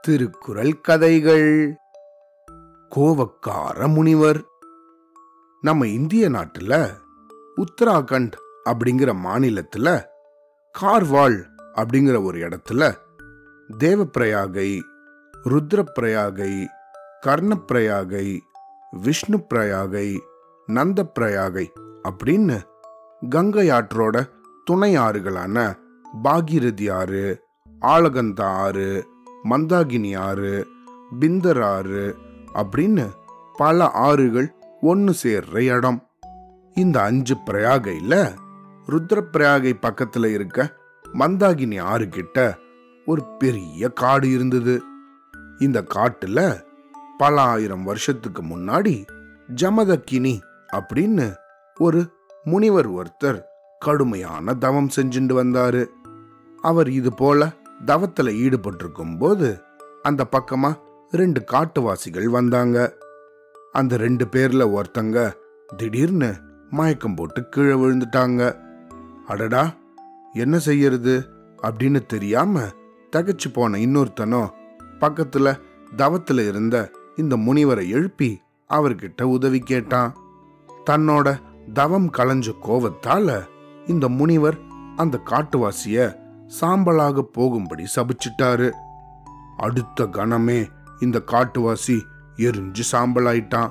திருக்குறள் கதைகள். கோவக்கார முனிவர். நம்ம இந்திய நாட்டுல உத்தராகண்ட் அப்படிங்கிற மாநிலத்துல கார்வால் அப்படிங்கிற ஒரு இடத்துல தேவப்பிரயாகை ருத்ரப்பிரயாகை கர்ணப்பிரயாகை விஷ்ணு பிரயாகை நந்த பிரயாகை அப்படின்னு கங்கை ஆற்றோட துணை ஆறுகளான பாகீரதி ஆறு ஆலகந்தா ஆறு மந்தாகினி ஆறு பிந்தர் ஆறு அப்படின்னு பல ஆறுகள் ஒன்று சேர்ற இடம். இந்த அஞ்சு பிரயாகையில் ருத்ரப்பிரயாகை பக்கத்தில் இருக்க மந்தாகினி ஆறு கிட்ட ஒரு பெரிய காடு இருந்தது. இந்த காட்டுல பல ஆயிரம் வருஷத்துக்கு முன்னாடி ஜமதக்கினி அப்படின்னு ஒரு முனிவர் ஒருத்தர் கடுமையான தவம் செஞ்சுட்டு வந்தாரு. அவர் இது போல தவத்துல ஈடுபட்டிருக்கும் போது அந்த பக்கமா ரெண்டு காட்டுவாசிகள் வந்தாங்க. அந்த ரெண்டு பேர்ல ஒருத்தங்க திடீர்னு மயக்கம் போட்டு கீழே விழுந்துட்டாங்க. அடடா என்ன செய்யறது அப்படின்னு தெரியாம தகச்சு போன இன்னொருத்தனோ பக்கத்துல தவத்துல இருந்த இந்த முனிவரை எழுப்பி அவர்கிட்ட உதவி கேட்டான். தன்னோட தவம் களைஞ்ச கோவத்தால இந்த முனிவர் அந்த காட்டுவாசிய சாம்பலாக போகும்படி சபிச்சிட்டாரு. அடுத்த கணமே இந்த காட்டுவாசி எரிஞ்சு சாம்பலாயிட்டான்.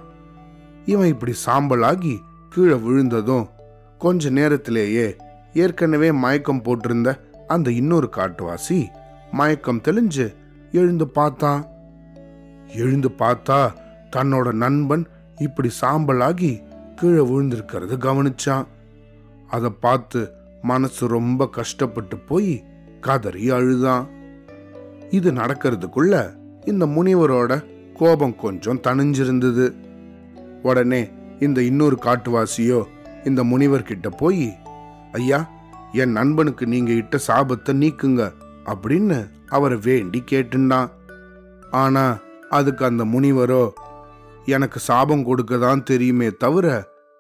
இவன் இப்படி சாம்பலாகி கீழே விழுந்ததும் கொஞ்ச நேரத்திலேயே ஏற்கனவே மயக்கம் போட்டிருந்த அந்த இன்னொரு காட்டுவாசி மயக்கம் தெளிஞ்சு எழுந்து பார்த்தான். எழுந்து பார்த்தா தன்னோட நண்பன் இப்படி சாம்பலாகி கீழே விழுந்திருக்கிறது கவனிச்சான். அதை பார்த்து மனசு ரொம்ப கஷ்டப்பட்டு போய் கதறி அழுதான். இது நடக்கிறதுக்குள்ள இந்த முனிவரோட கோபம் கொஞ்சம் தணிஞ்சிருந்தது. உடனே இந்த இன்னொரு காட்டுவாசியோ இந்த முனிவர்கிட்ட போய் ஐயா என் நண்பனுக்கு நீங்க இட்ட சாபத்தை நீக்குங்க அப்படின்னு அவரை வேண்டி கேட்டுண்டான். ஆனா அதுக்கு அந்த முனிவரோ எனக்கு சாபம் கொடுக்க தான் தெரியுமே தவிர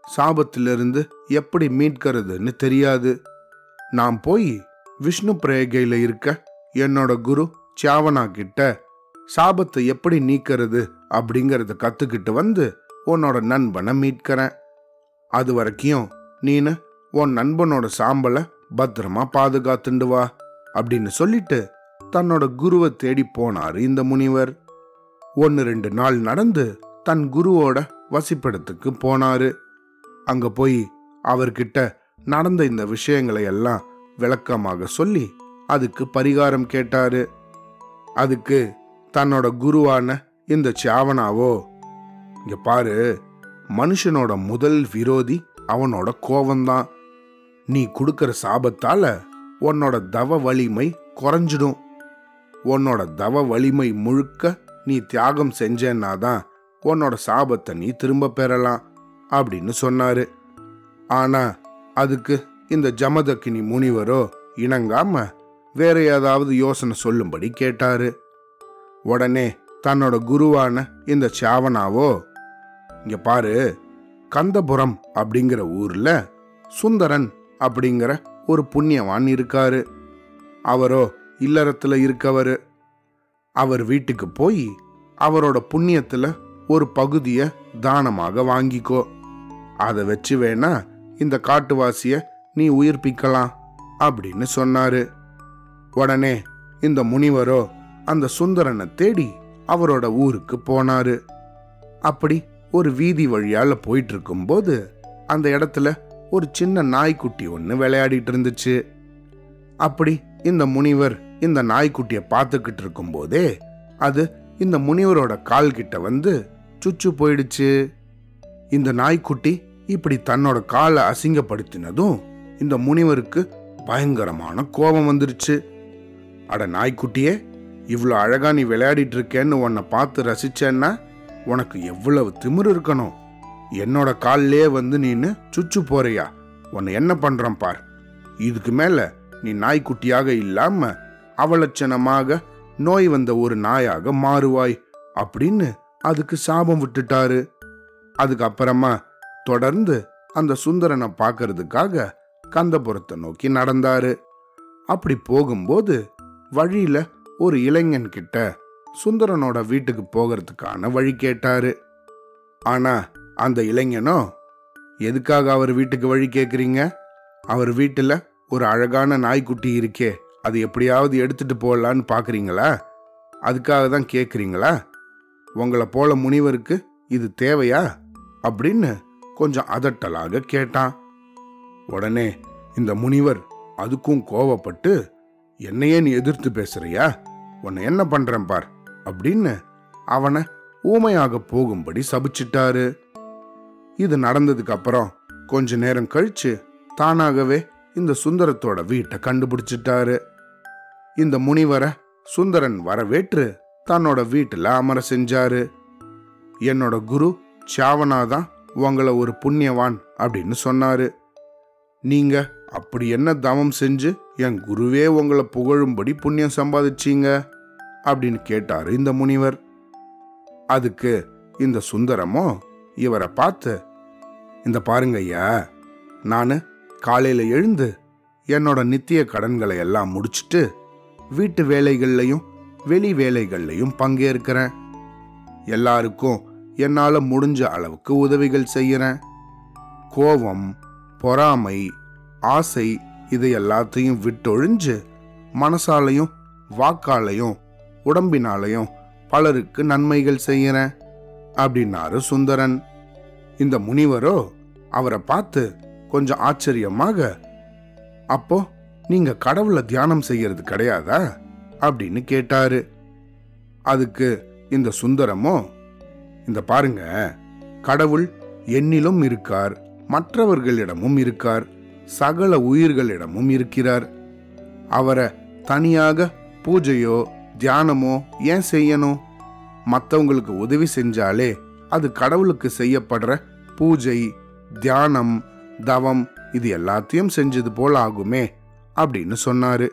சாபத்திலிருந்து எப்படி மீட்கிறதுன்னு தெரியாது. நான் போய் விஷ்ணு பிரேகையில் இருக்க என்னோட குரு சாவனா கிட்ட சாபத்தை எப்படி நீக்கிறது அப்படிங்கறத கத்துக்கிட்டு வந்து உன்னோட நண்பனை மீட்கிறேன். அது வரைக்கும் நீனு உன் நண்பனோட சாம்பலை பத்திரமா பாதுகாத்துண்டு வா அப்படின்னு சொல்லிட்டு தன்னோட குருவை தேடி போனார் இந்த முனிவர். ஒன்று ரெண்டு நாள் நடந்து தன் குருவோட வசிப்பிடத்துக்கு போனாரு. அங்க போய் அவர்கிட்ட நடந்த இந்த விஷயங்களை எல்லாம் விளக்கமாக சொல்லி அதுக்கு பரிகாரம் கேட்டாரு. அதுக்கு தன்னோட குருவான இந்த சாவனாவோ இங்க பாரு மனுஷனோட முதல் விரோதி அவனோட கோவம்தான். நீ கொடுக்கற சாபத்தால உன்னோட தவ வலிமை குறைஞ்சிடும். உன்னோட தவ வலிமை முழுக்க நீ தியாகம் செஞ்சேன்னாதான் உன்னோட சாபத்தை நீ திரும்ப பெறலாம் அப்படின்னு சொன்னாரு. ஆனா அதுக்கு இந்த ஜமதக்கினி முனிவரோ இணங்காம வேற ஏதாவது யோசனை சொல்லும்படி கேட்டாரு. உடனே தன்னோட குருவான இந்த சாவனாவோ இங்க பாரு கந்தபுரம் அப்படிங்கிற ஊர்ல சுந்தரன் அப்படிங்கிற ஒரு புண்ணியவான் இருக்காரு. அவரோ இல்லறத்துல இருக்கவர். அவர் வீட்டுக்கு போய் அவரோட புண்ணியத்துல ஒரு பகுதியை தானமாக வாங்கிக்கோ. அதை வச்சு வேணா இந்த காட்டுவாசிய நீ உயிர்ப்பிக்கலாம் அப்படின்னு சொன்னாரு. உடனே இந்த முனிவரோ அந்த சுந்தரனை தேடி அவரோட ஊருக்கு போனாரு. அப்படி ஒரு வீதி வழியால போயிட்டு இருக்கும்போது அந்த இடத்துல ஒரு சின்ன நாய்க்குட்டி ஒன்று விளையாடிட்டு இருந்துச்சு அப்படி இந்த முனிவர் இந்த நாய்க்குட்டியை பார்த்துக்கிட்டு இருக்கும்போதே அது இந்த முனிவரோட கால்கிட்ட வந்து சுச்சு போயிடுச்சு. இந்த நாய்க்குட்டி இப்படி தன்னோட காலை அசிங்கப்படுத்தினதும் இந்த முனிவருக்கு பயங்கரமான கோபம் வந்துருச்சு. அட நாய்க்குட்டியே இவ்வளோ அழகா நீ விளையாடிட்டு இருக்கேன்னு உன்னை பார்த்து ரசிச்சேன்னா உனக்கு எவ்வளவு திமிரு இருக்கணும். என்னோட காலிலே வந்து நீனு சுச்சு போறியா? உன்னை என்ன பண்றேன் பார்? இதுக்கு மேல நீ நாய்க்குட்டியாக இல்லாம அவலட்சணமாக நோய் வந்த ஒரு நாயாக மாறுவாய் அப்படின்னு அதுக்கு சாபம் விட்டுட்டாரு. அதுக்கப்புறமா தொடர்ந்து அந்த சுந்தரனை பார்க்கறதுக்காக கந்தபுரத்தை நோக்கி நடந்தாரு. அப்படி போகும்போது வழியில ஒரு இளைஞன் கிட்ட சுந்தரனோட வீட்டுக்கு போகிறதுக்கான வழி கேட்டாரு. ஆனா அந்த இளைஞனோ எதுக்காக அவர் வீட்டுக்கு வழி கேட்குறீங்க அவர் வீட்டில் ஒரு அழகான நாய்க்குட்டி இருக்கே அது எப்படியாவது எடுத்துட்டு போகலான்னு பார்க்குறீங்களா அதுக்காக தான் கேட்குறீங்களா உங்களை போல முனிவருக்கு இது தேவையா? அப்படின்னு கொஞ்சம் அதட்டலாக கேட்டான். உடனே இந்த முனிவர் அதுக்கும் கோவப்பட்டு என்னையே நீ எதிர்த்து பேசுறியா? உன்னை என்ன பண்றேன் பார் அப்படின்னு அவனை ஊமையாக போகும்படி சபிச்சிட்டாரு. இது நடந்ததுக்கு அப்புறம் கொஞ்ச நேரம் கழிச்சு தானாகவே இந்த சுந்தரத்தோட வீட்டை கண்டுபிடிச்சிட்டாரு. இந்த முனிவரை சுந்தரன் வரவேற்று தன்னோட வீட்டுல அமர செஞ்சாரு. என்னோட குரு சாவனாதான் உங்களை ஒரு புண்ணியவான் அப்படின்னு சொன்னாரு. நீங்க அப்படி என்ன தவம் செஞ்சு என் குருவே உங்களை புகழும்படி புண்ணியம் சம்பாதிச்சீங்க? அப்படின்னு கேட்டாரு இந்த முனிவர். அதுக்கு இந்த சுந்தரமோ இவரை பார்த்து இந்த பாருங்க ஐயா நான் காலையில் எழுந்து என்னோட நித்திய கடன்களை எல்லாம் முடிச்சிட்டு வீட்டு வேலைகள்லையும் வெளி வேலைகள்லையும் பங்கேற்கிறேன். எல்லாருக்கும் என்னால் முடிஞ்ச அளவுக்கு உதவிகள் செய்கிறேன் கோபம் பொறாமை ஆசை இது எல்லாத்தையும் விட்டொழிஞ்சு மனசாலையும் வாக்காலையும் உடம்பினாலையும் பலருக்கு நன்மைகள் செய்கிறேன் அப்படின்னாரு சுந்தரன். இந்த முனிவரோ அவரை பார்த்து கொஞ்சம் ஆச்சரியமாக அப்போ நீங்க கடவுளை தியானம் செய்யறது கிடையாதா? அப்படின்னு கேட்டாரு. அதுக்கு இந்த சுந்தரமோ இந்த பாருங்க. கடவுள் என்னிலும் இருக்கார் மற்றவர்களிடமும் இருக்கார் சகல உயிர்களிடமும் இருக்கிறார். அவரை தனியாக பூஜையோ தியானமோ ஏன் செய்யணும்? மற்றவங்களுக்கு உதவி செஞ்சாலே அது கடவுளுக்கு செய்யப்படுற பூஜை தியானம் தவம் இது எல்லாத்தையும் செஞ்சது போல் ஆகுமே அப்படின்னு சொன்னாரு.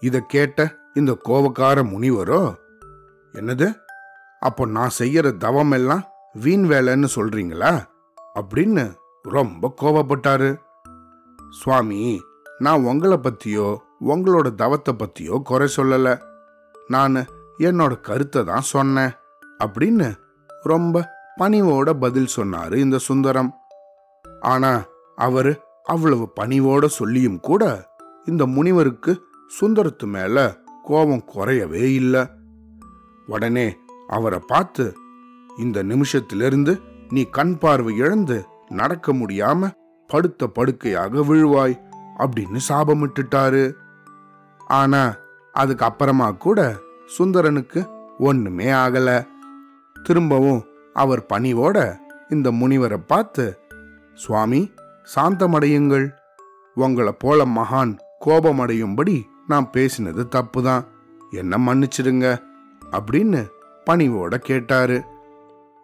இதை கேட்ட இந்த கோபக்கார முனிவரோ என்னது? அப்போ நான் செய்யற தவம் எல்லாம் வீண் வேலைன்னு சொல்றீங்களா? அப்படின்னு ரொம்ப கோவப்பட்டாரு. சுவாமி நான் உங்களை பத்தியோ உங்களோட தவத்தை பத்தியோ குறை சொல்லல. நான் என்னோட கருத்தை தான் சொன்னேன் அப்படின்னு ரொம்ப பணிவோட பதில் சொன்னாரு இந்த சுந்தரம். ஆனா அவரு அவ்வளவு பணிவோட சொல்லியும் கூட இந்த முனிவருக்கு சுந்தரத்து மேல கோபம் குறையவே இல்லை. உடனே அவரை பார்த்து இந்த நிமிஷத்திலிருந்து நீ கண் பார்வை இழந்து நடக்க முடியாம படுத்த படுக்கையாக விழுவாய் அப்படின்னு சாபமிட்டுட்டாரு. ஆனா அதுக்கு அப்புறமா கூட சுந்தரனுக்கு ஒண்ணுமே ஆகல. திரும்பவும் அவர் பணிவோட இந்த முனிவரை பார்த்து சுவாமி சாந்தமடையுங்கள். உங்களை போல மகான் கோபமடையும்படி நான் பேசினது தப்புதான். என்ன மன்னிச்சிடுங்க அப்படின்னு பணிவோட கேட்டாரு.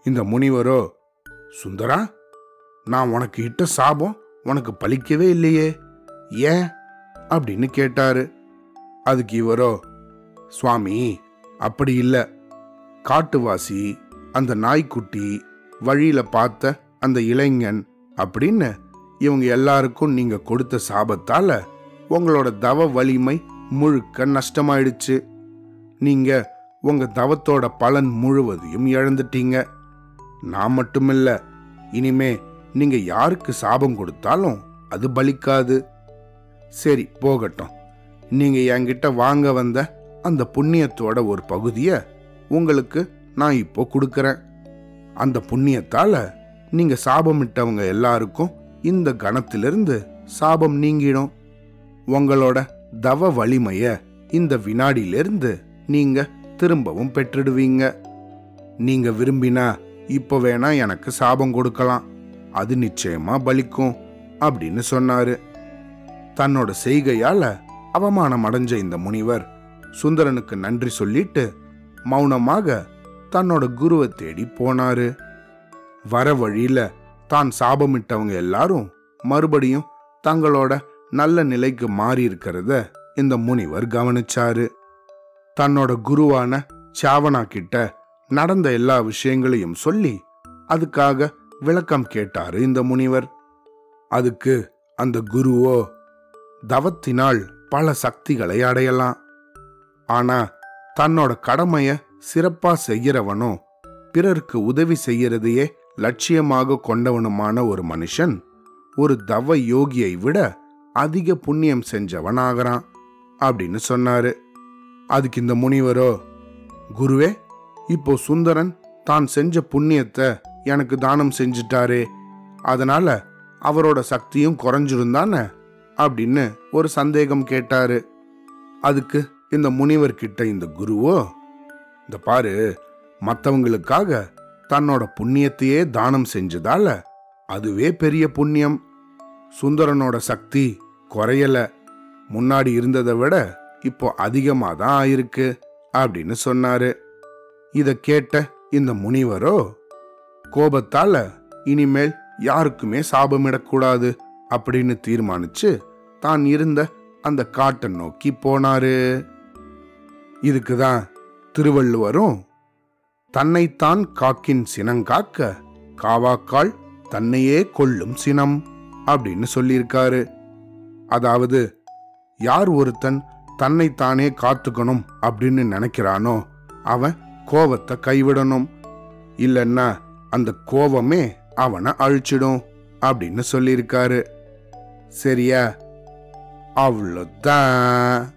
இந்த முனிவரோ சுந்தரா நான் உனக்கு இட்ட சாபம் உனக்கு பலிக்கவே இல்லையே ஏன்? அப்படின்னு கேட்டாரு. அதுக்கு இவரோ சுவாமி அப்படி இல்லை. காட்டுவாசி அந்த நாய்க்குட்டி வழியில பார்த்த அந்த இளைஞன் அப்படின்னு இவங்க எல்லாருக்கும் நீங்க கொடுத்த சாபத்தால உங்களோட தவ வலிமை முழுக்க நஷ்டமாயிடுச்சு. நீங்க உங்க தவத்தோட பலன் முழுவதையும் இழந்துட்டீங்க. நான் மட்டுமில்ல. இனிமே நீங்க யாருக்கு சாபம் கொடுத்தாலும் அது பலிக்காது. சரி போகட்டும். நீங்க என்கிட்ட வாங்க வந்த அந்த புண்ணியத்தோட ஒரு பகுதியை உங்களுக்கு நான் இப்போ கொடுக்கறேன். அந்த புண்ணியத்தால நீங்க சாபமிட்டவங்க எல்லாருக்கும் இந்த கணத்திலிருந்து சாபம் நீங்கிடும். உங்களோட தவ வலிமைய இந்த வினாடியிலிருந்து நீங்க திரும்பவும் பெற்றுடுவீங்க. நீங்க விரும்பினா இப்ப வேணா எனக்கு சாபம் கொடுக்கலாம். அது நிச்சயமா பலிக்கும் அப்படின்னு சொன்னாரு. தன்னோட செய்கையால அவமானம் அடைஞ்ச இந்த முனிவர் சுந்தரனுக்கு நன்றி சொல்லிட்டு மௌனமாக தன்னோட குருவை தேடி போனாரு. வர வழியில தான் சாபமிட்டவங்க எல்லாரும் மறுபடியும் தங்களோட நல்ல நிலைக்கு மாறி இருக்கிறத இந்த முனிவர் கவனிச்சாரு. தன்னோட குருவான சாவனா கிட்ட நடந்த எல்லா விஷயங்களையும் சொல்லி அதுக்காக விளக்கம் கேட்டாரு இந்த முனிவர். அதுக்கு அந்த குருவோ தவத்தினால் பல சக்திகளை அடையலாம். ஆனா தன்னோட கடமைய சிறப்பா செய்யறவனும் பிறருக்கு உதவி செய்யறதையே லட்சியமாக கொண்டவனுமான ஒரு மனுஷன் ஒரு தவ யோகியை விட அதிக புண்ணியம் செஞ்சவன் ஆகிறான் அப்படின்னு சொன்னாரு. அதுக்கு இந்த முனிவரோ குருவே இப்போ சுந்தரன் தான் செஞ்ச புண்ணியத்தை எனக்கு தானம் செஞ்சிட்டாரு அதனால அவரோட சக்தியும் குறைஞ்சிருந்தானே? அப்படின்னு ஒரு சந்தேகம் கேட்டாரு. அதுக்கு இந்த முனிவர் கிட்ட இந்த குருவோ இந்த பாரு மற்றவங்களுக்காக தன்னோட புண்ணியத்தையே தானம் செஞ்சதால அதுவே பெரிய புண்ணியம். சுந்தரனோட சக்தி குறையல. முன்னாடி இருந்ததை விட இப்போ அதிகமாக தான் ஆயிருக்கு அப்படின்னு சொன்னாரு. இதை கேட்ட இந்த முனிவரோ கோபத்தால இனிமேல் யாருக்குமே சாபமிடக்கூடாது அப்படின்னு தீர்மானிச்சு தான் இருந்த அந்த காட்டை நோக்கி போனாரு. இதுக்கு தான் திருவள்ளுவரும் தன்னைத்தான் காக்கின் சினங்காக்க காவாக்கால் தன்னையே கொள்ளும் சினம் அப்படின்னு சொல்லியிருக்காரு. அதாவது யார் ஒருத்தன் தன்னைத்தானே காத்துக்கணும் அப்படின்னு நினைக்கிறானோ அவன் கோவத்தை கைவிடணும். இல்லைன்னா அந்த கோவமே அவனை அழிச்சிடும் அப்படின்னு சொல்லியிருக்காரு. சரியா? அவ்வளோதான்